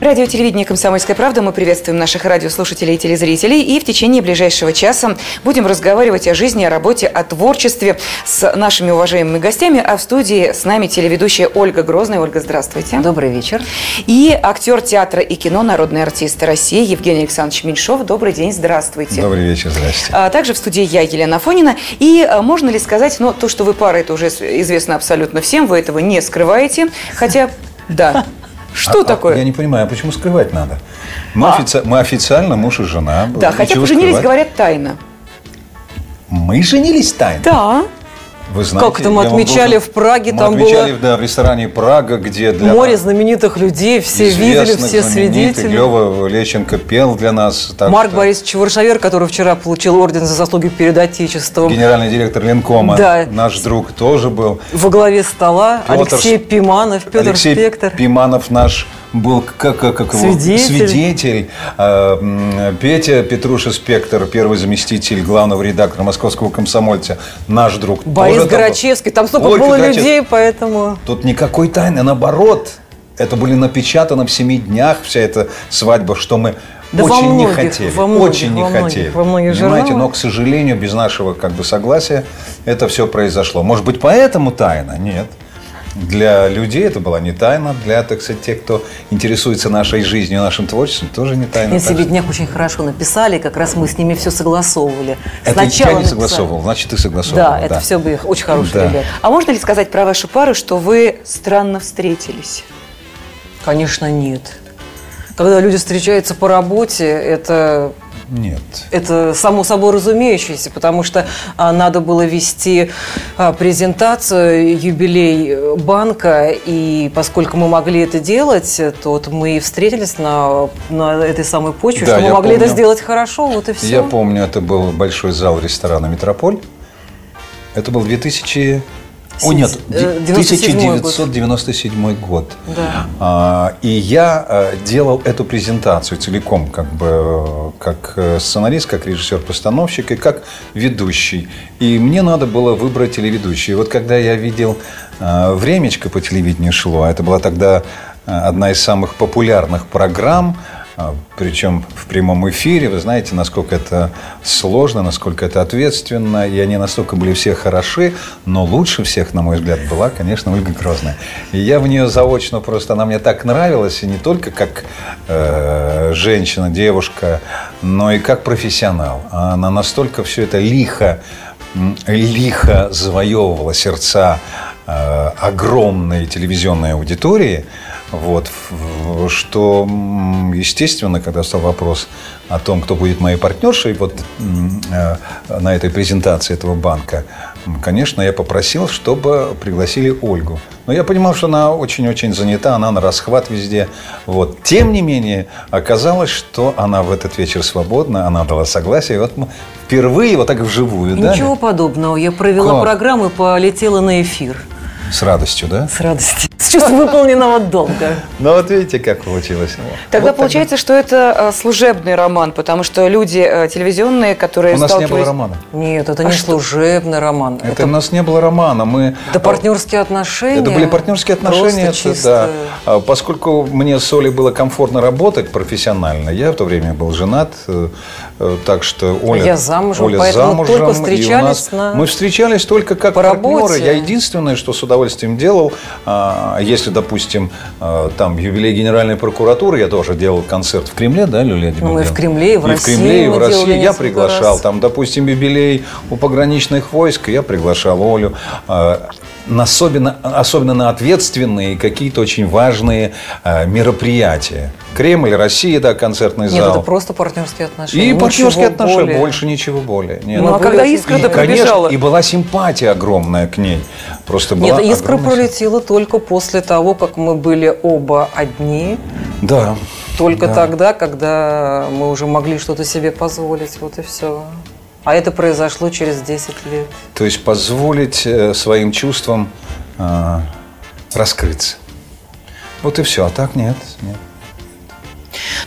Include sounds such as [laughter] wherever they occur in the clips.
Радио телевидение «Комсомольская правда». Мы приветствуем наших радиослушателей и телезрителей. И в течение ближайшего часа будем разговаривать о жизни, о работе, о творчестве с нашими уважаемыми гостями. А в студии с нами телеведущая Ольга Грозная. Ольга, здравствуйте. Добрый вечер. И актер театра и кино, народный артист России Евгений Александрович Меньшов. Добрый день, здравствуйте. Добрый вечер, здравствуйте. А также в студии я, Елена Фонина. И а, можно ли сказать, ну, то, что вы пара, это уже известно абсолютно всем, вы этого не скрываете. Хотя, да, что А- а такое? я не понимаю, а почему скрывать надо? Мы, А. офици- мы официально муж и жена. Да, хотя поженились, скрывать. говорят, тайно. Мы женились тайно. Да. Вы знаете, я вам отмечали должен- в Праге, мы там отмечали, было да, в ресторане Прага, где для море нас знаменитых людей, все видели, все свидетели. Лева Лещенко пел для нас. так Марк что Борисович Варшавер, который вчера получил орден за заслуги перед Отечеством. Генеральный директор Ленкома, Да. наш друг, тоже был. Во главе стола Петр Алексей Пиманов, Петр Алексей Спектр. Пиманов наш был как, как, как его? Свидетель. свидетель. А, Петя Петруша Спектр, первый заместитель главного редактора московского комсомольца, наш друг. Борис был. Горачевский. Там столько Ольга было людей, поэтому... Тут никакой тайны, наоборот. Это были напечатано в семи днях вся эта свадьба, что мы Да очень не многих, хотели. во многих, очень не во многих, хотели. во многих Понимаете, журналах. но, к сожалению, без нашего как бы согласия это все произошло. Может быть, поэтому тайна? Нет. Для людей это была не тайна, для, так сказать, тех, кто интересуется нашей жизнью, нашим творчеством, тоже не тайна. Если бедняк очень хорошо написали, как раз мы с ними все согласовывали. Это я не написали. согласовывал, значит, ты согласовывал. Да, это все бы их очень хорошие Да. ребята. А можно ли сказать про вашу пару, что вы странно встретились? Конечно, нет. Когда люди встречаются по работе, это Нет. Это само собой разумеющееся, потому что а, надо было вести а, презентацию, юбилей э, банка, и поскольку мы могли это делать, то вот мы и встретились на, на этой самой почве, Да, что мы могли это помню. сделать хорошо, вот и все. Я помню, это был большой зал ресторана «Метрополь». Это был 2000... О, нет, Э, 97-й год. 1997 год. Да. А, и я э, делал эту презентацию целиком, как бы э, как э, сценарист, как режиссер-постановщик и как ведущий. И мне надо было выбрать телеведущий. И вот когда я видел э, «Времечко» по телевидению шло, а это была тогда э, одна из самых популярных программ, причем в прямом эфире, вы знаете, насколько это сложно, насколько это ответственно, и они настолько были все хороши, но лучше всех, на мой взгляд, была, конечно, Ольга Грозная. И я в нее заочно просто, она мне так нравилась, и не только как э, женщина, девушка, но и как профессионал. Она настолько все это лихо, лихо завоевывала сердца э, огромной телевизионной аудитории, вот, что, естественно, когда стал вопрос о том, кто будет моей партнершей вот, э, на этой презентации этого банка, конечно, я попросил, чтобы пригласили Ольгу. Но я понимал, что она очень-очень занята, она на расхват везде. Вот. Тем не менее, оказалось, что она в этот вечер свободна, она дала согласие. И вот мы впервые вот так вживую, да? Ничего подобного. Я провела Как? программу и полетела на эфир. С радостью, да? С радостью. С чувством выполненного долга. Ну вот видите, как получилось. Тогда Вот получается, что это э, служебный роман, потому что люди э, телевизионные, которые У нас не было романа. Нет, это А не что? служебный роман. Это, у нас не было романа. Мы... Это партнерские отношения. Это были партнерские отношения, Просто это, чисто- да. А Поскольку мне с Олей было комфортно работать профессионально, я в то время был женат, э, э, так что Оля, Я замужем, Оля поэтому замужем, только и у встречались нас- на- Мы встречались только как по партнеры. работе. Я единственное, что с удовольствием делал, а, если, допустим, а, там юбилей Генеральной прокуратуры, я тоже делал концерт в Кремле, да, Люля Ну, мы в Кремле, и в и в России Кремле, и в России. Я приглашал, раз. там, допустим, юбилей у пограничных войск, я приглашал Олю. А, особенно, особенно на ответственные какие-то очень важные мероприятия. Кремль, Россия, да, концертный Нет, зал. это просто партнерские отношения. И Ничего партнерские отношения, более. больше ничего более. Нет. Ну, а когда были искра очень- то И, конечно, побежала? и была симпатия огромная к ней. Просто была Нет, искра огромная пролетела только после того, как мы были оба одни. Да. Только Да. тогда, когда мы уже могли что-то себе позволить. Вот и все. А это произошло через 10 лет. То есть позволить э, своим чувствам э, раскрыться. Вот и все. А так нет. нет.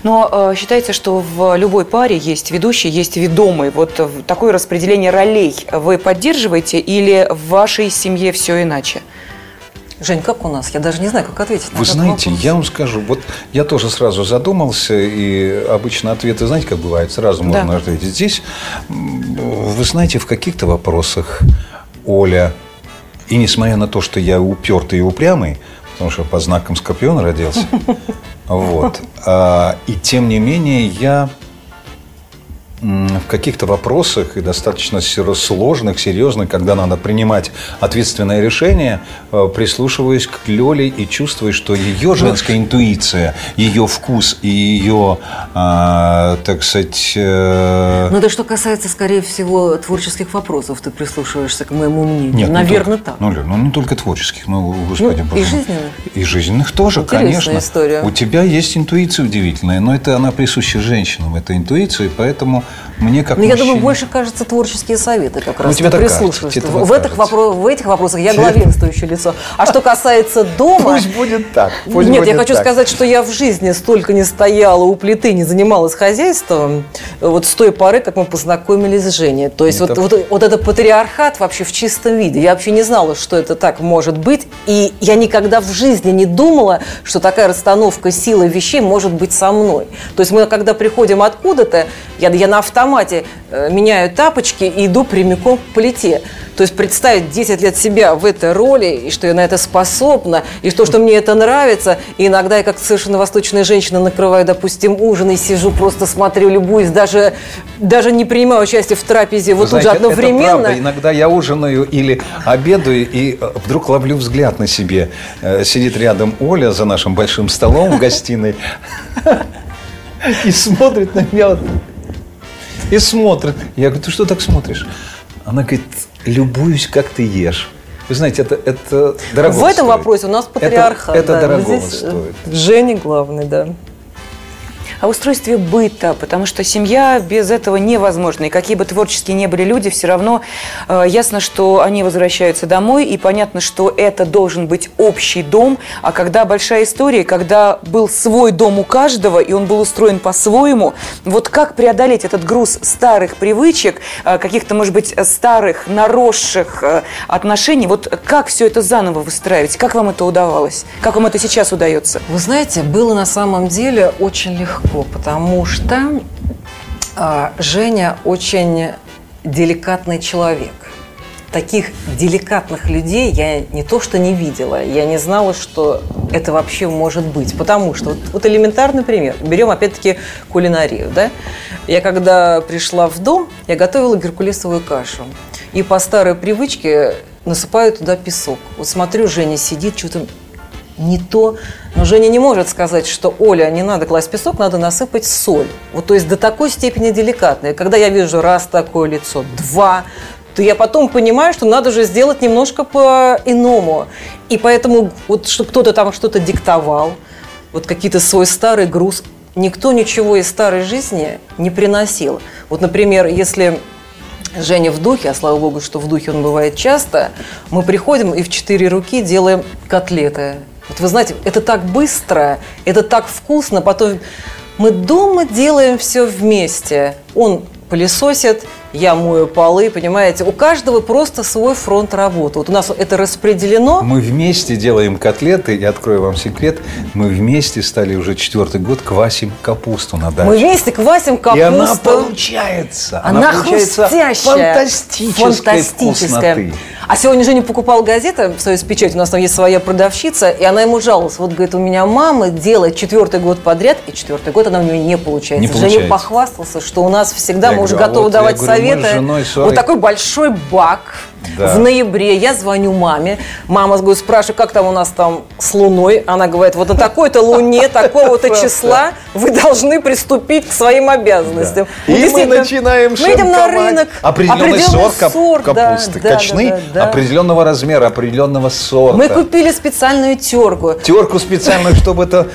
Но э, считается, что в любой паре есть ведущий, есть ведомый. Вот такое распределение ролей вы поддерживаете или в вашей семье все иначе? Жень, как у нас? Я даже не знаю, как ответить на Вы знаете, вопрос. я вам скажу, вот я тоже сразу задумался, и обычно ответы, знаете, как бывает, сразу можно да. ответить. Здесь, вы знаете, в каких-то вопросах Оля, и несмотря на то, что я упертый и упрямый, потому что по знакам Скорпиона родился, [laughs] вот, а, и тем не менее я в каких-то вопросах и достаточно сложных, серьезных, когда надо принимать ответственное решение, э, прислушиваюсь к Лёле и чувствую, что ее женская интуиция, ее вкус и ее, а, так сказать... Э... Ну, это что касается, скорее всего, творческих вопросов, ты прислушиваешься к моему мнению. Нет, Наверное, только, так. Ну, Лёль, ну, не только творческих, ну, господи, ну, и жизненных. И жизненных тоже, Интересная конечно. история. У тебя есть интуиция удивительная, но это она присуща женщинам, эта интуиция, поэтому мне как Ну, я думаю, больше, кажется, творческие советы как раз. Ну, тебе прислушиваешься. В, этих вопро- в этих вопросах я главенствующее лицо. А что касается дома... Пусть будет так. Пусть Нет, я хочу так. сказать, что я в жизни столько не стояла у плиты, не занималась хозяйством, вот с той поры, как мы познакомились с Женей. То есть вот, вот, вот это патриархат вообще в чистом виде. Я вообще не знала, что это так может быть. И я никогда в жизни не думала, что такая расстановка силы вещей может быть со мной. То есть мы, когда приходим откуда-то, я, я на автомате э, меняю тапочки и иду прямиком к плите. То есть представить 10 лет себя в этой роли, и что я на это способна, и то, что мне это нравится. И иногда я как совершенно восточная женщина накрываю, допустим, ужин и сижу, просто смотрю, любуюсь, даже, даже не принимаю участие в трапезе. Вот знаете, тут же одновременно. Это правда. Иногда я ужинаю или обедаю, и э, вдруг ловлю взгляд на себе. Э, сидит рядом Оля за нашим большим столом в гостиной [laughs] и смотрит на меня и смотрит. Я говорю, ты что так смотришь? Она говорит, любуюсь, как ты ешь. Вы знаете, это, это дорого В этом вопросе у нас патриархат. Это, это да. дорого стоит. Женя главный, да о устройстве быта, потому что семья без этого невозможна. И какие бы творческие не были люди, все равно э, ясно, что они возвращаются домой, и понятно, что это должен быть общий дом. А когда большая история, когда был свой дом у каждого, и он был устроен по-своему, вот как преодолеть этот груз старых привычек, э, каких-то, может быть, старых, наросших э, отношений, вот как все это заново выстраивать? Как вам это удавалось? Как вам это сейчас удается? Вы знаете, было на самом деле очень легко легко, потому что э, Женя очень деликатный человек. Таких деликатных людей я не то что не видела, я не знала, что это вообще может быть. Потому что, вот, вот элементарный пример, берем опять-таки кулинарию. Да? Я когда пришла в дом, я готовила геркулесовую кашу. И по старой привычке насыпаю туда песок. Вот смотрю, Женя сидит, что-то не то. Но Женя не может сказать, что Оля, не надо класть песок, надо насыпать соль. Вот, то есть до такой степени деликатно. когда я вижу раз такое лицо, два, то я потом понимаю, что надо же сделать немножко по-иному. И поэтому, вот, чтобы кто-то там что-то диктовал, вот какие-то свой старый груз, никто ничего из старой жизни не приносил. Вот, например, если Женя в духе, а слава богу, что в духе он бывает часто, мы приходим и в четыре руки делаем котлеты вот вы знаете, это так быстро, это так вкусно. Потом мы дома делаем все вместе. Он пылесосит, я мою полы, понимаете? У каждого просто свой фронт работы. Вот у нас это распределено. Мы вместе делаем котлеты, я открою вам секрет, мы вместе стали уже четвертый год квасим капусту на даче. Мы вместе квасим капусту. И она получается. Она, она получается хрустящая. Фантастической фантастическая. Вкусноты. А сегодня Женя покупал газеты в «Союз Печать», у нас там есть своя продавщица, и она ему жаловалась. Вот, говорит, у меня мама делает четвертый год подряд, и четвертый год она у нее не получается. Не получается. Женя похвастался, что у нас всегда я мы уже готовы вот, давать говорю, советы. Вот такой большой бак, да. В ноябре я звоню маме. Мама говорит, спрашиваю, как там у нас там с Луной. Она говорит, вот на такой-то Луне, [laughs] такого-то числа вы должны приступить к своим обязанностям. Да. И мы начинаем Мы идем на рынок. Определенный, сорт сорт капусты. Да, Качны да, да, да. определенного размера, определенного сорта. Мы купили специальную терку. Терку специальную, чтобы это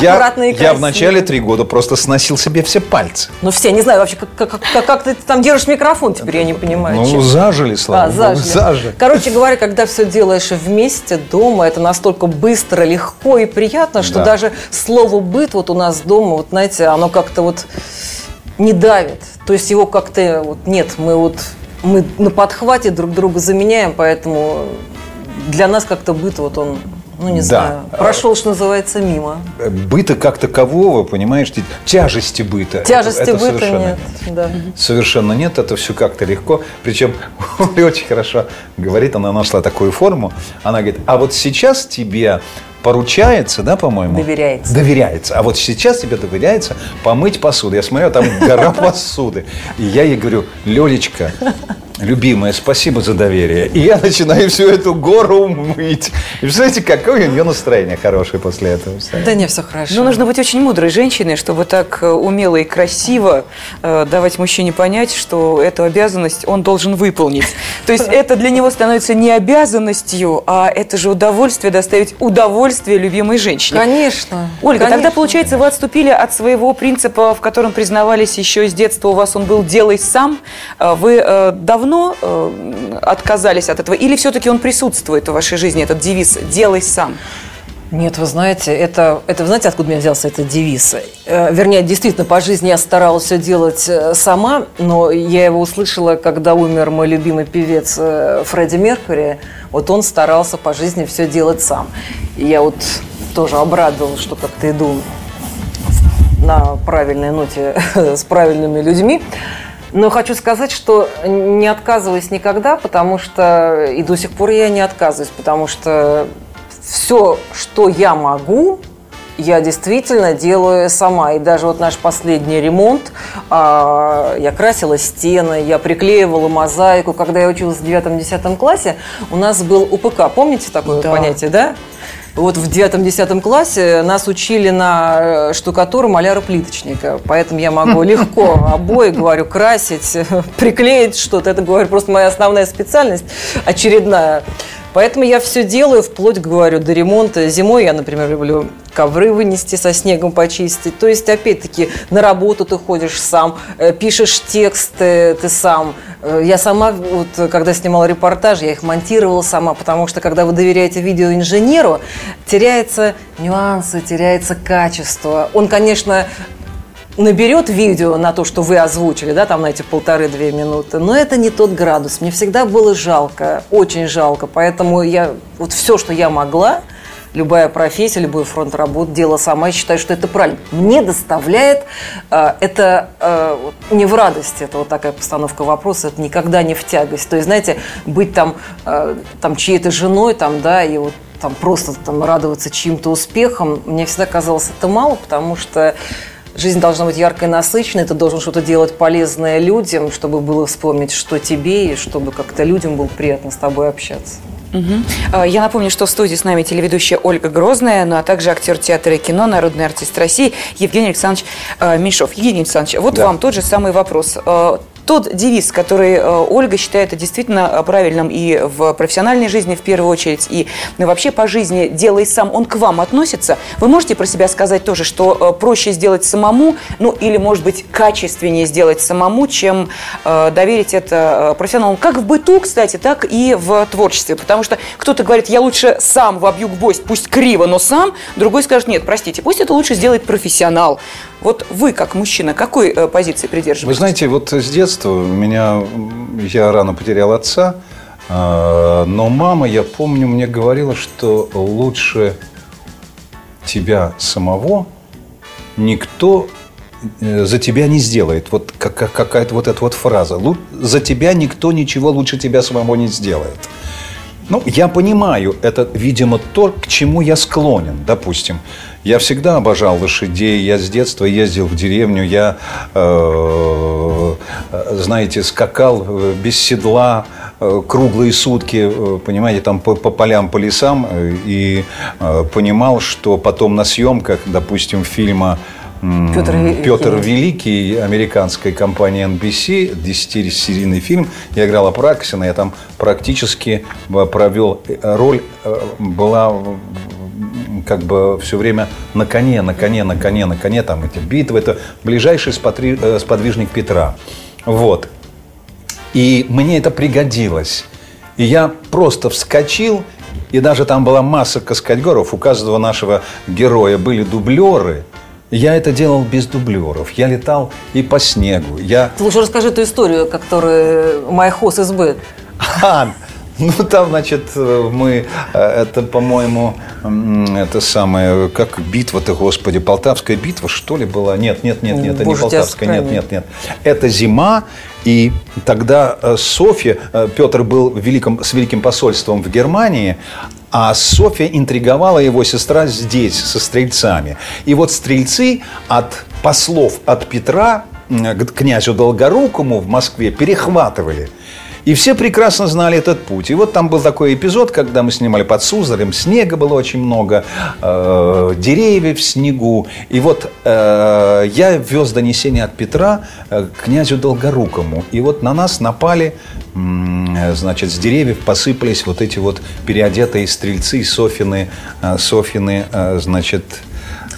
я, я в начале три года просто сносил себе все пальцы. Ну все, не знаю вообще, как, как, как, как ты там держишь микрофон, теперь я не понимаю. Ну, чем. зажили, слава а, зажили. зажили. Короче говоря, когда все делаешь вместе дома, это настолько быстро, легко и приятно, что да. даже слово «быт» вот у нас дома, вот знаете, оно как-то вот не давит. То есть его как-то вот нет, мы вот мы на подхвате друг друга заменяем, поэтому для нас как-то быт вот он ну не да. знаю, прошел, что называется, мимо. Быта как такового, понимаешь, тяжести быта. Тяжести это, это быта совершенно нет. Да. Совершенно нет, это все как-то легко. Причем [laughs] очень хорошо говорит, она нашла такую форму. Она говорит, а вот сейчас тебе поручается, да, по-моему? Доверяется. Доверяется. А вот сейчас тебе доверяется помыть посуду. Я смотрю, там гора [laughs] посуды. И я ей говорю, Лелечка, любимая, спасибо за доверие. И я начинаю всю эту гору мыть. И представляете, какое у нее настроение хорошее после этого. Да не, все хорошо. Ну, нужно быть очень мудрой женщиной, чтобы так э, умело и красиво э, давать мужчине понять, что эту обязанность он должен выполнить. То есть это для него становится не обязанностью, а это же удовольствие доставить удовольствие любимой женщине. Конечно. Ольга, конечно. тогда, получается, вы отступили от своего принципа, в котором признавались еще с детства, у вас он был «делай сам». Э, вы э, давно давно э, отказались от этого? Или все-таки он присутствует в вашей жизни, этот девиз «делай сам»? Нет, вы знаете, это, это вы знаете, откуда у меня взялся этот девиз? Э, вернее, действительно, по жизни я старалась все делать э, сама, но я его услышала, когда умер мой любимый певец э, Фредди Меркьюри. Вот он старался по жизни все делать сам. И я вот тоже обрадовалась, что как-то иду на правильной ноте [laughs] с правильными людьми. Но хочу сказать, что не отказываюсь никогда, потому что и до сих пор я не отказываюсь, потому что все, что я могу, я действительно делаю сама. И даже вот наш последний ремонт, а, я красила стены, я приклеивала мозаику. Когда я училась в 9-10 классе, у нас был УПК. Помните такое да. понятие, да? Вот в девятом-десятом классе нас учили на э, штукатуру маляра-плиточника, поэтому я могу [laughs] легко обои, говорю, красить, [laughs] приклеить что-то. Это, говорю, просто моя основная специальность очередная. Поэтому я все делаю, вплоть, говорю, до ремонта. Зимой я, например, люблю ковры вынести, со снегом почистить. То есть, опять-таки, на работу ты ходишь сам, э, пишешь тексты ты сам. Э, я сама, вот, когда снимала репортаж, я их монтировала сама, потому что, когда вы доверяете видеоинженеру, теряются нюансы, теряется качество. Он, конечно, наберет видео на то, что вы озвучили, да, там на эти полторы-две минуты, но это не тот градус. Мне всегда было жалко, очень жалко, поэтому я вот все, что я могла, любая профессия, любой фронт работ делала сама, я считаю, что это правильно. Мне доставляет э, это э, не в радости, это вот такая постановка вопроса, это никогда не в тягость. То есть, знаете, быть там, э, там чьей-то женой, там, да, и вот там просто там радоваться чьим-то успехом, мне всегда казалось это мало, потому что Жизнь должна быть яркой и насыщенной, ты должен что-то делать полезное людям, чтобы было вспомнить, что тебе, и чтобы как-то людям было приятно с тобой общаться. Угу. Я напомню, что в студии с нами телеведущая Ольга Грозная, ну а также актер театра и кино, народный артист России Евгений Александрович э, Меньшов. Евгений Александрович, вот да. вам тот же самый вопрос. Э, тот девиз, который э, Ольга считает действительно правильным и в профессиональной жизни в первую очередь, и вообще по жизни «делай сам», он к вам относится. Вы можете про себя сказать тоже, что э, проще сделать самому, ну или, может быть, качественнее сделать самому, чем э, доверить это профессионалам. Как в быту, кстати, так и в творчестве. Потому что кто-то говорит, я лучше сам вобью гвоздь, пусть криво, но сам. Другой скажет, нет, простите, пусть это лучше сделает профессионал. Вот вы, как мужчина, какой э, позиции придерживаетесь? Вы знаете, вот с детства у меня, я рано потерял отца, э, но мама, я помню, мне говорила, что лучше тебя самого никто э, за тебя не сделает. Вот какая-то вот эта вот фраза. За тебя никто ничего лучше тебя самого не сделает. Ну, я понимаю, это, видимо, то, к чему я склонен, допустим. Я всегда обожал лошадей, я с детства ездил в деревню, я, э, знаете, скакал э, без седла, э, круглые сутки, э, понимаете, там по, по полям, по лесам, и понимал, что потом на съемках, допустим, фильма Петр, Петр Великий, американской компании NBC, 10-серийный фильм. Я играл Апраксина, я там практически провел роль, была как бы все время на коне, на коне, на коне, на коне, там эти битвы. Это ближайший э, сподвижник Петра. Вот. И мне это пригодилось. И я просто вскочил, и даже там была масса каскадеров. У каждого нашего героя были дублеры. Я это делал без дублеров. Я летал и по снегу. Я... Ты лучше расскажи эту историю, которую «My House is Bad». А, ну, там, значит, мы, э, это, по-моему, это самое, как битва-то, господи, Полтавская битва, что ли, была? Нет, нет, нет, нет, это не Полтавская, нет, нет, нет. Это зима, и тогда э, Софья, э, Петр был великом, с великим посольством в Германии, а Софья интриговала его сестра здесь, со стрельцами. И вот стрельцы от послов от Петра к князю Долгорукому в Москве перехватывали – и все прекрасно знали этот путь. И вот там был такой эпизод, когда мы снимали под Суздалем, снега было очень много, э, деревьев в снегу. И вот э, я вез донесение от Петра э, князю Долгорукому. И вот на нас напали, э, значит, с деревьев посыпались вот эти вот переодетые стрельцы, Софины, э, Софины э, значит,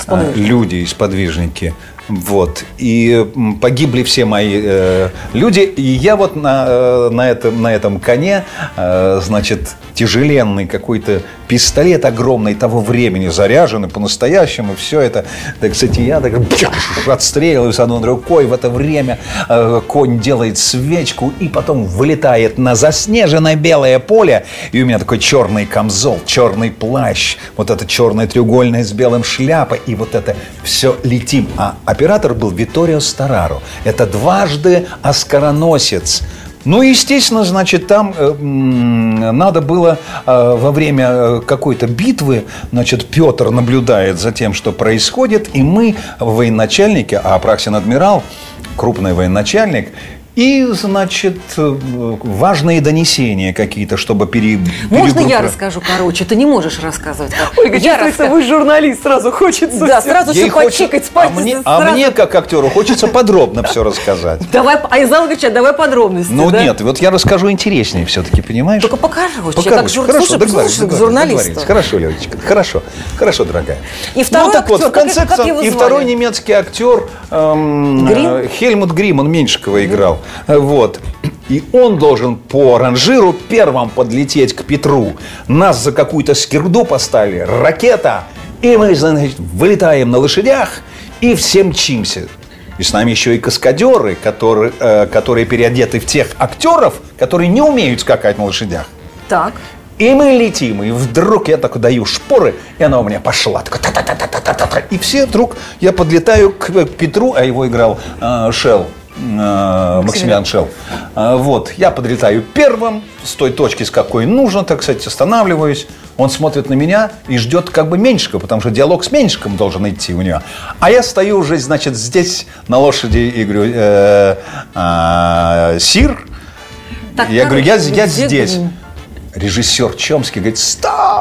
э, люди, сподвижники. Вот. И погибли все мои э, люди. И я вот на, э, на, этом, на этом коне, э, значит, тяжеленный какой-то пистолет огромный того времени, заряженный по-настоящему, все это. Так, кстати, я так отстреливаюсь одной рукой. В это время э, конь делает свечку и потом вылетает на заснеженное белое поле. И у меня такой черный камзол, черный плащ, вот это черное треугольное с белым шляпой. И вот это все летим. А оператор был Виторио Стараро. Это дважды оскароносец. Ну, естественно, значит, там э, надо было э, во время э, какой-то битвы, значит, Петр наблюдает за тем, что происходит, и мы, военачальники, а Апраксин адмирал, крупный военачальник, и, значит, важные донесения какие-то, чтобы пере... Можно я расскажу короче? Ты не можешь рассказывать. Как... [laughs] Ольга, я раска... вы журналист, сразу хочется Да, все. сразу Ей все хочет... почикать, спать. А мне, сразу... а мне, как актеру, хочется подробно все рассказать. Давай, Айзал Ильич, давай подробности. Ну нет, вот я расскажу интереснее все-таки, понимаешь? Только покажи. Как жур... Хорошо, договорились, договорились. Хорошо, Левочка, хорошо. Хорошо, дорогая. И второй ну, так актер, вот, в конце как, как и второй немецкий актер эм, Грим? Хельмут Грим, он Меньшикова играл. Вот. И он должен по ранжиру первым подлететь к Петру. Нас за какую-то скирду поставили, ракета. И мы, значит, вылетаем на лошадях и все мчимся. И с нами еще и каскадеры, которые, э, которые переодеты в тех актеров, которые не умеют скакать на лошадях. Так. И мы летим, и вдруг я так даю шпоры, и она у меня пошла. Так, та -та -та -та -та -та -та. И все вдруг я подлетаю к Петру, а его играл э, Шелл. Э, Максимилиан Шел. Э, вот, я подлетаю первым, с той точки, с какой нужно, так сказать, останавливаюсь. Он смотрит на меня и ждет как бы Меньшика, потому что диалог с Меньшиком должен идти у него. А я стою уже, значит, здесь на лошади и говорю, э, э, Сир, так, я говорю, я, я здесь. Режиссер Чомский говорит, стоп!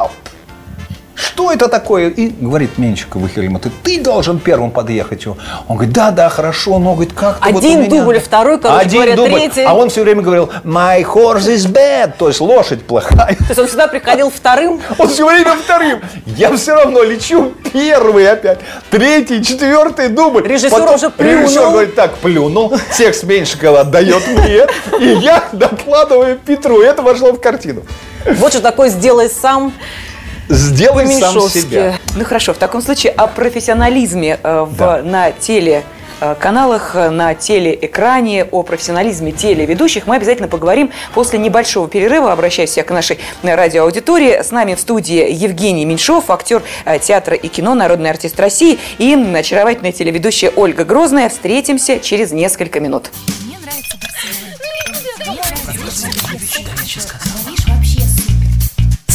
Что это такое? И говорит Менщикову Хельмуту, ты должен первым подъехать. Он говорит, да, да, хорошо, но говорит, как Один вот меня... дубль, второй, короче Один говоря, дубль. третий. А он все время говорил, my horse is bad, то есть лошадь плохая. То есть он всегда приходил вторым? Он все время вторым. Я все равно лечу первый опять, третий, четвертый дубль. Режиссер Потом уже плюнул. Режиссер говорит, так, плюнул, текст Меньшикова отдает мне, и я докладываю Петру. Это вошло в картину. Вот что такое «сделай сам» Сделай сам себя. Ну хорошо, в таком случае о профессионализме э, в, да. на теле э, каналах, э, на телеэкране, о профессионализме телеведущих мы обязательно поговорим после небольшого перерыва. Обращаюсь я к нашей радиоаудитории. С нами в студии Евгений Меньшов, актер театра и кино, народный артист России и очаровательная телеведущая Ольга Грозная. Встретимся через несколько минут. Мне нравится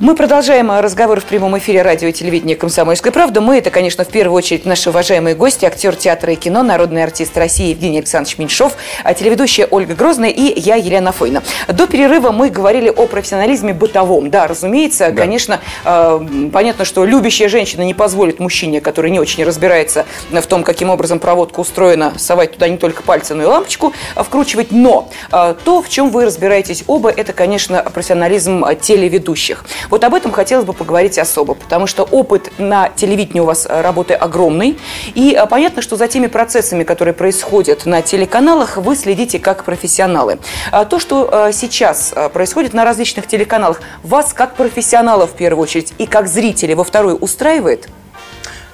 Мы продолжаем разговор в прямом эфире радио и телевидения «Комсомольская правда». Мы – это, конечно, в первую очередь наши уважаемые гости, актер театра и кино, народный артист России Евгений Александрович Меньшов, а телеведущая Ольга Грозная и я, Елена Фойна. До перерыва мы говорили о профессионализме бытовом. Да, разумеется, да. конечно, э, понятно, что любящая женщина не позволит мужчине, который не очень разбирается в том, каким образом проводка устроена, совать туда не только пальцы, но и лампочку вкручивать. Но э, то, в чем вы разбираетесь оба, это, конечно, профессионализм телеведущих. Вот об этом хотелось бы поговорить особо, потому что опыт на телевидении у вас э, работы огромный. И э, понятно, что за теми процессами, которые происходят на телеканалах, вы следите как профессионалы. А то, что э, сейчас происходит на различных телеканалах, вас как профессионала в первую очередь и как зрители во вторую устраивает?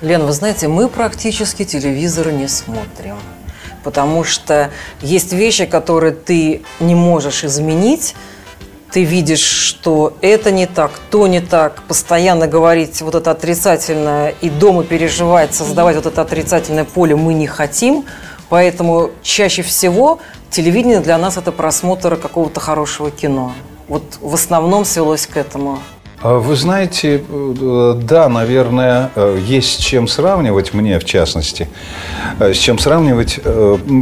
Лен, вы знаете, мы практически телевизор не смотрим потому что есть вещи, которые ты не можешь изменить, ты видишь, что это не так, то не так, постоянно говорить вот это отрицательное и дома переживать, создавать вот это отрицательное поле мы не хотим, поэтому чаще всего телевидение для нас это просмотр какого-то хорошего кино. Вот в основном свелось к этому. А вы знаете, э, да, наверное, э, есть с чем сравнивать, мне в частности. Э, с чем сравнивать,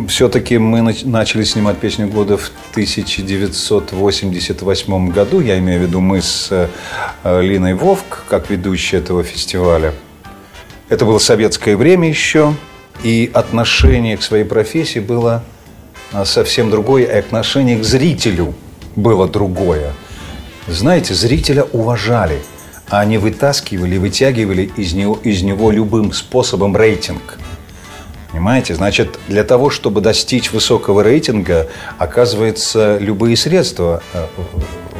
все-таки мы начали снимать «Песню года» в 1988 году. Я имею в виду мы с Линой Вовк, как ведущие этого фестиваля. Это было советское время еще, и отношение к своей профессии было совсем другое, и отношение к зрителю было другое – знаете, зрителя уважали, а они вытаскивали, вытягивали из него, из него любым способом рейтинг. Понимаете? Значит, для того, чтобы достичь высокого рейтинга, оказывается, любые средства э,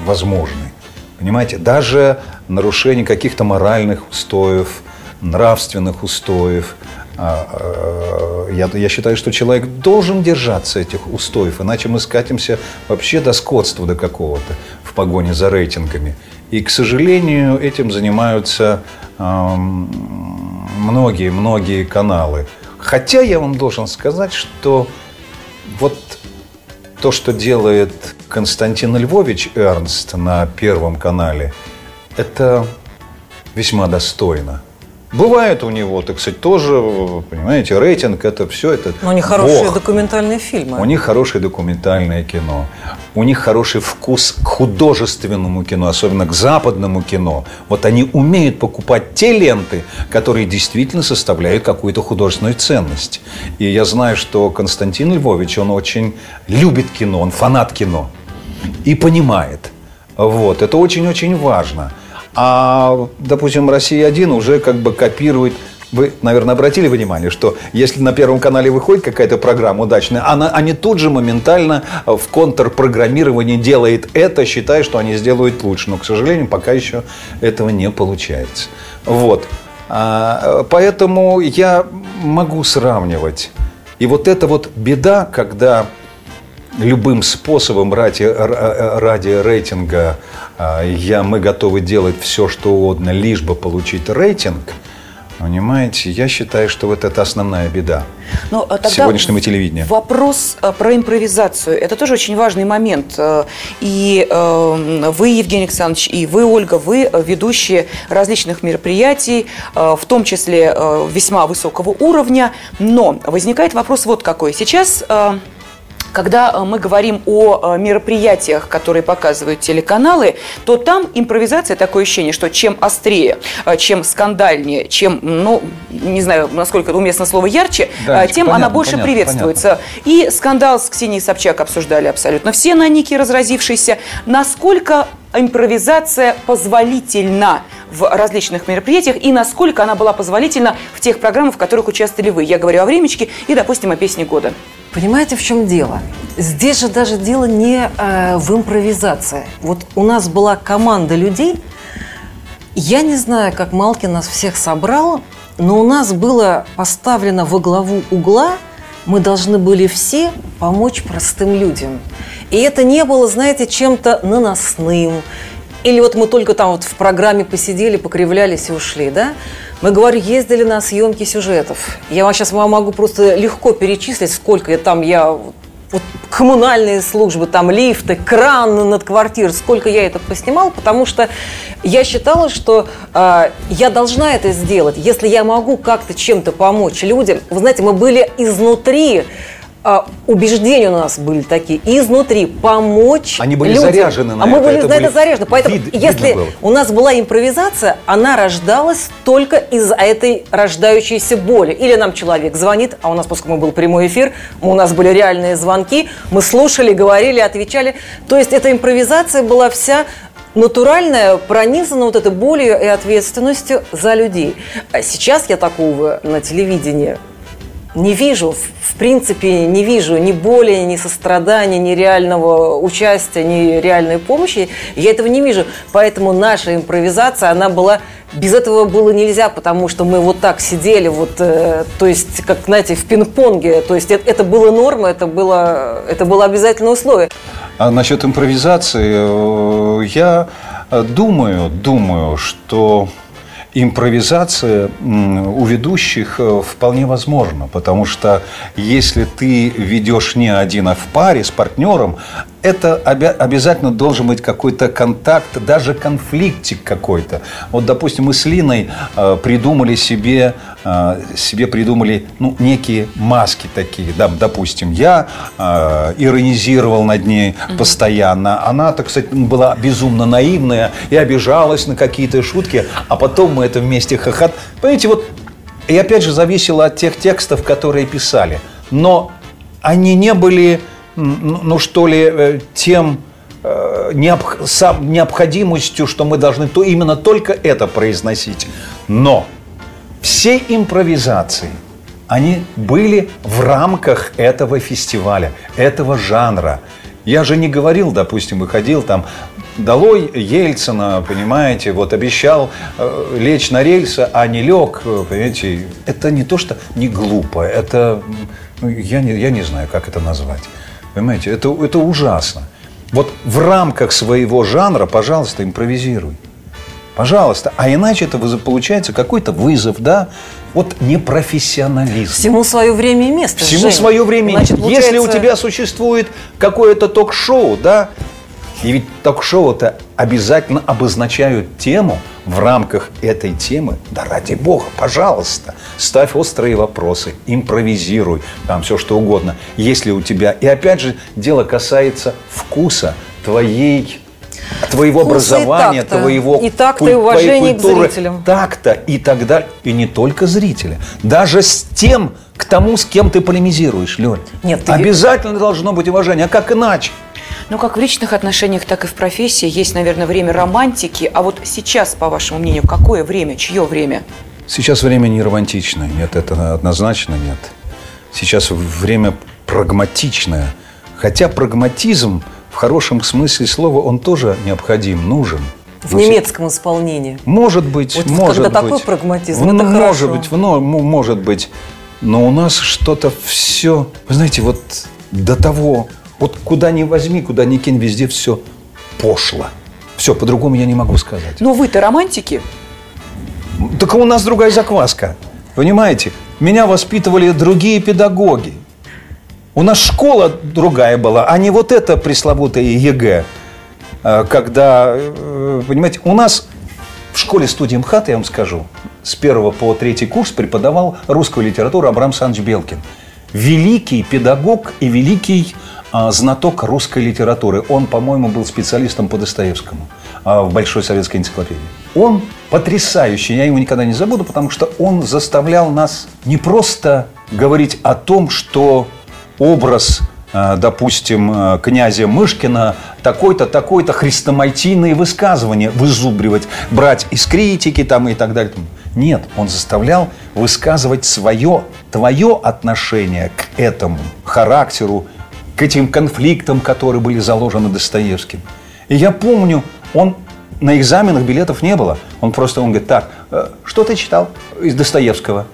возможны. Понимаете? Даже нарушение каких-то моральных устоев, нравственных устоев. А, э, я, я считаю, что человек должен держаться этих устоев, иначе мы скатимся вообще до скотства до какого-то в погоне за рейтингами. И, к сожалению, этим занимаются многие-многие э, каналы. Хотя я вам должен сказать, что вот то, что делает Константин Львович Эрнст на Первом канале, это весьма достойно. Бывает у него, так сказать, тоже, понимаете, рейтинг, это все это. Но у них хорошие Бог. документальные фильмы. У них хорошее документальное кино. У них хороший вкус к художественному кино, особенно к западному кино. Вот они умеют покупать те ленты, которые действительно составляют какую-то художественную ценность. И я знаю, что Константин Львович, он очень любит кино, он фанат кино и понимает. Вот, это очень-очень важно. А, допустим, «Россия-1» уже как бы копирует вы, наверное, обратили внимание, что если на Первом канале выходит какая-то программа удачная, она, они тут же моментально в контрпрограммировании делает это, считая, что они сделают лучше. Но, к сожалению, пока еще этого не получается. Вот. А, поэтому я могу сравнивать. И вот эта вот беда, когда любым способом ради, ради рейтинга а, я, мы готовы делать все, что угодно, лишь бы получить рейтинг, Понимаете, я считаю, что вот это основная беда Но, а сегодняшнего телевидения. Вопрос а, про импровизацию. Это тоже очень важный момент. И вы, Евгений Александрович, и вы, Ольга, вы ведущие различных мероприятий, в том числе весьма высокого уровня. Но возникает вопрос вот какой. Сейчас когда э, мы говорим о э, мероприятиях, которые показывают телеканалы, то там импровизация, такое ощущение, что чем острее, э, чем скандальнее, чем, ну, не знаю, насколько уместно слово ярче, да, тем понятно, она больше понятно, приветствуется. Понятно. И скандал с Ксенией Собчак обсуждали абсолютно все на Нике разразившиеся. Насколько импровизация позволительна в различных мероприятиях и насколько она была позволительна в тех программах, в которых участвовали вы. Я говорю о «Времечке» и, допустим, о «Песне года». Понимаете, в чем дело? Здесь же даже дело не э, в импровизации. Вот у нас была команда людей, я не знаю, как Малкин нас всех собрал, но у нас было поставлено во главу угла, мы должны были все помочь простым людям. И это не было, знаете, чем-то наносным. Или вот мы только там вот в программе посидели, покривлялись и ушли, да? Мы, говорю, ездили на съемки сюжетов. Я вам сейчас могу просто легко перечислить, сколько там я вот коммунальные службы, там лифты, кран над квартирой, сколько я это поснимал, потому что я считала, что э, я должна это сделать, если я могу как-то чем-то помочь людям. Вы знаете, мы были изнутри а, убеждения у нас были такие изнутри помочь Они были людям. заряжены на а мы это, были это на это были- заряжены поэтому вид- если у нас была импровизация она рождалась только из-за этой рождающейся боли или нам человек звонит а у нас поскольку был прямой эфир у нас были реальные звонки мы слушали говорили отвечали то есть эта импровизация была вся натуральная, пронизана вот этой болью и ответственностью за людей. А Сейчас я такого на телевидении не вижу, в- принципе, не вижу ни боли, ни сострадания, ни реального участия, ни реальной помощи. Я этого не вижу. Поэтому наша импровизация, она была... Без этого было нельзя, потому что мы вот так сидели, вот, э, то есть, как, знаете, в пинг-понге. То есть это, это было норма, это было, это было обязательное условие. А насчет импровизации, э, я э, думаю, думаю, что импровизация у ведущих э, вполне возможна, потому что если ты ведешь не один, а в паре с партнером, это обя- обязательно должен быть какой-то контакт, даже конфликтик какой-то. Вот, допустим, мы с Линой э, придумали себе, э, себе придумали ну, некие маски такие. Да, допустим, я э, иронизировал над ней постоянно. Она-то, кстати, была безумно наивная и обижалась на какие-то шутки, а потом мы это вместе хохот. Понимаете, вот и опять же зависело от тех текстов, которые писали. Но они не были, ну, что ли, э, тем э, необходимостью, что мы должны то именно только это произносить. Но все импровизации, они были в рамках этого фестиваля, этого жанра. Я же не говорил, допустим, выходил там, долой Ельцина, понимаете, вот обещал э, лечь на рельсы, а не лег, э, понимаете. Это не то, что не глупо, это, ну, я, не, я не знаю, как это назвать. Понимаете, это, это ужасно. Вот в рамках своего жанра, пожалуйста, импровизируй. Пожалуйста. А иначе это получается какой-то вызов, да? Вот непрофессионализм. Всему свое время и место. Всему Жень. свое время. Значит, Если у получается- тебя существует какое-то ток-шоу, да, и ведь ток-шоу-то обязательно обозначают тему в рамках этой темы. Да ради бога, пожалуйста, ставь острые вопросы, импровизируй, там все что угодно. Если у тебя... И опять же, дело касается вкуса твоей твоего Вкуса и образования, такта. твоего И такта, и уважения к зрителям. такта и так далее. И не только зрителя. Даже с тем, к тому, с кем ты полемизируешь, Лёнь. Нет, ты- Обязательно должно быть уважение. А как иначе? Ну, как в личных отношениях, так и в профессии есть, наверное, время романтики. А вот сейчас, по вашему мнению, какое время, чье время? Сейчас время не романтичное. Нет, это однозначно нет. Сейчас время прагматичное. Хотя прагматизм в хорошем смысле слова, он тоже необходим, нужен. В Но се- немецком исполнении. Может быть, Вот может когда быть. такой прагматизм, Ну, это может хорошо. быть, ну, м- может быть. Но у нас что-то все, вы знаете, вот до того, вот куда ни возьми, куда ни кинь, везде все пошло. Все, по-другому я не могу сказать. Но вы-то романтики. Так у нас другая закваска. Понимаете? Меня воспитывали другие педагоги. У нас школа другая была, а не вот это пресловутое ЕГЭ. Э, Когда, э, понимаете, у нас в школе студии МХАТ, я вам скажу, с первого по третий курс преподавал русскую литературу Абрам Александрович Белкин. Великий педагог и великий знаток русской литературы. Он, по-моему, был специалистом по Достоевскому а, в Большой советской энциклопедии. Он потрясающий, я его никогда не забуду, потому что он заставлял нас не просто говорить о том, что образ, э, допустим, князя Мышкина такой-то, такой-то хрестоматийные высказывания вызубривать, брать из критики там и так далее. Нет, он заставлял высказывать свое, твое отношение к этому характеру, к этим конфликтам, которые были заложены Достоевским. И я помню, он на экзаменах билетов не было. Он просто, он говорит, так, э, что ты читал из Достоевского?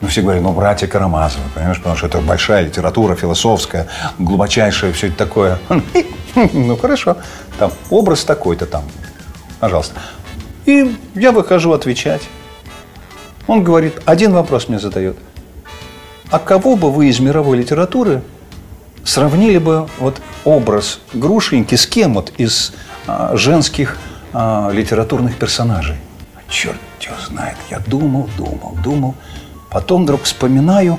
Ну, все говорят, ну, братья Карамазовы, понимаешь, потому что это большая литература, философская, глубочайшая, все это такое. [laughs] Ну, хорошо. Там образ такой-то там. Пожалуйста. И я выхожу отвечать. Он говорит, один вопрос мне задает. А кого бы вы из мировой литературы сравнили бы вот образ Грушеньки с кем вот из а, женских а, литературных персонажей. Черт его знает, я думал, думал, думал. Потом вдруг вспоминаю,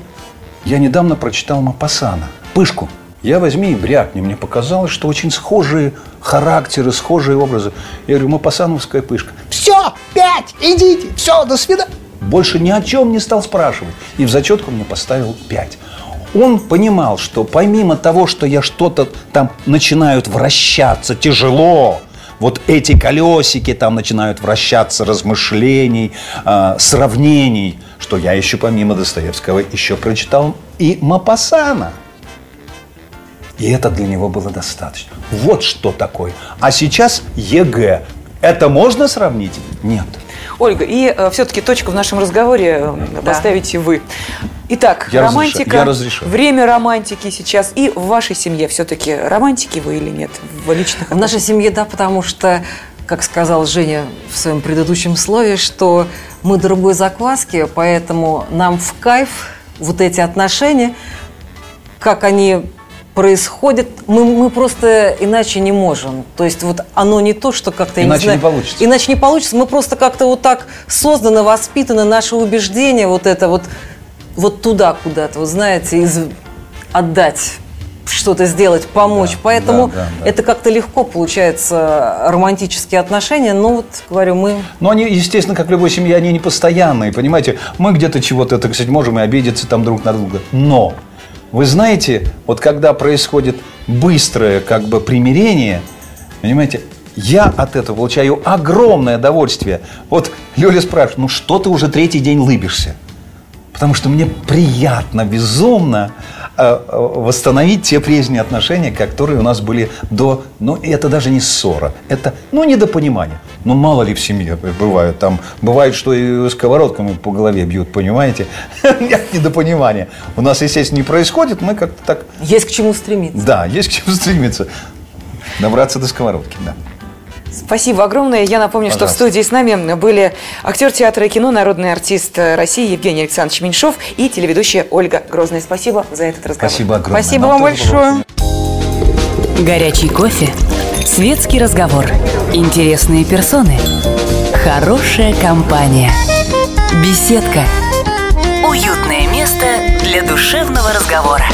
я недавно прочитал Мапасана, Пышку. Я возьми и брякни. Мне показалось, что очень схожие характеры, схожие образы. Я говорю, Мапасановская Пышка. Все, пять, идите, все, до свидания. Больше ни о чем не стал спрашивать. И в зачетку мне поставил пять. Он понимал, что помимо того, что я что-то там начинают вращаться тяжело, вот эти колесики там начинают вращаться размышлений, э, сравнений, что я еще помимо Достоевского еще прочитал и Мапасана. И это для него было достаточно. Вот что такое. А сейчас ЕГЭ. Это можно сравнить? Нет. Ольга, и э, все-таки точку в нашем разговоре э, Да. поставите вы. Итак, Я романтика, разрешу- я разрешаю. время романтики сейчас. И в вашей семье все-таки романтики вы или нет? В личных В нашей семье, да, потому что, как сказал Женя в своем предыдущем слове, что мы другой закваски, поэтому нам в кайф вот эти отношения, как они происходят, мы, мы просто иначе не можем. То есть вот оно не то, что как-то, Иначе не знаю, не получится. Иначе не получится. Мы просто как-то вот так созданы, воспитаны, наши убеждения, вот это вот, вот туда куда-то, вот знаете, из, отдать что-то сделать, помочь. Да, Поэтому да, да, да. это как-то легко получается романтические отношения. Но вот, говорю, мы Но они, естественно, как любой семье, они не постоянные, понимаете? Мы где-то чего-то, так сказать, можем и обидеться там друг на друга. Но, вы знаете, вот когда происходит быстрое как бы примирение, понимаете, я от этого получаю огромное удовольствие. Вот Лёля спрашивает, ну что ты уже третий день лыбишься? Потому что мне приятно, безумно э, э, восстановить те прежние отношения, которые у нас были до... Ну, это даже не ссора, это, ну, недопонимание. Ну, мало ли в семье бывает. Там бывает, что и сковородками по голове бьют, понимаете? [laughs] Нет недопонимания. У нас, естественно, не происходит, мы как-то так... есть к чему стремиться. Да, есть к чему стремиться. Добраться до сковородки, да. Спасибо огромное. Я напомню, что в Пожалуйста. студии с нами были актер театра и кино, народный артист России Евгений Александрович Меньшов и телеведущая Ольга Грозная. Спасибо за этот разговор. Спасибо огромное. Спасибо Нам вам было большое. Горячий кофе, светский разговор, интересные персоны, хорошая компания, беседка, уютное место для душевного разговора.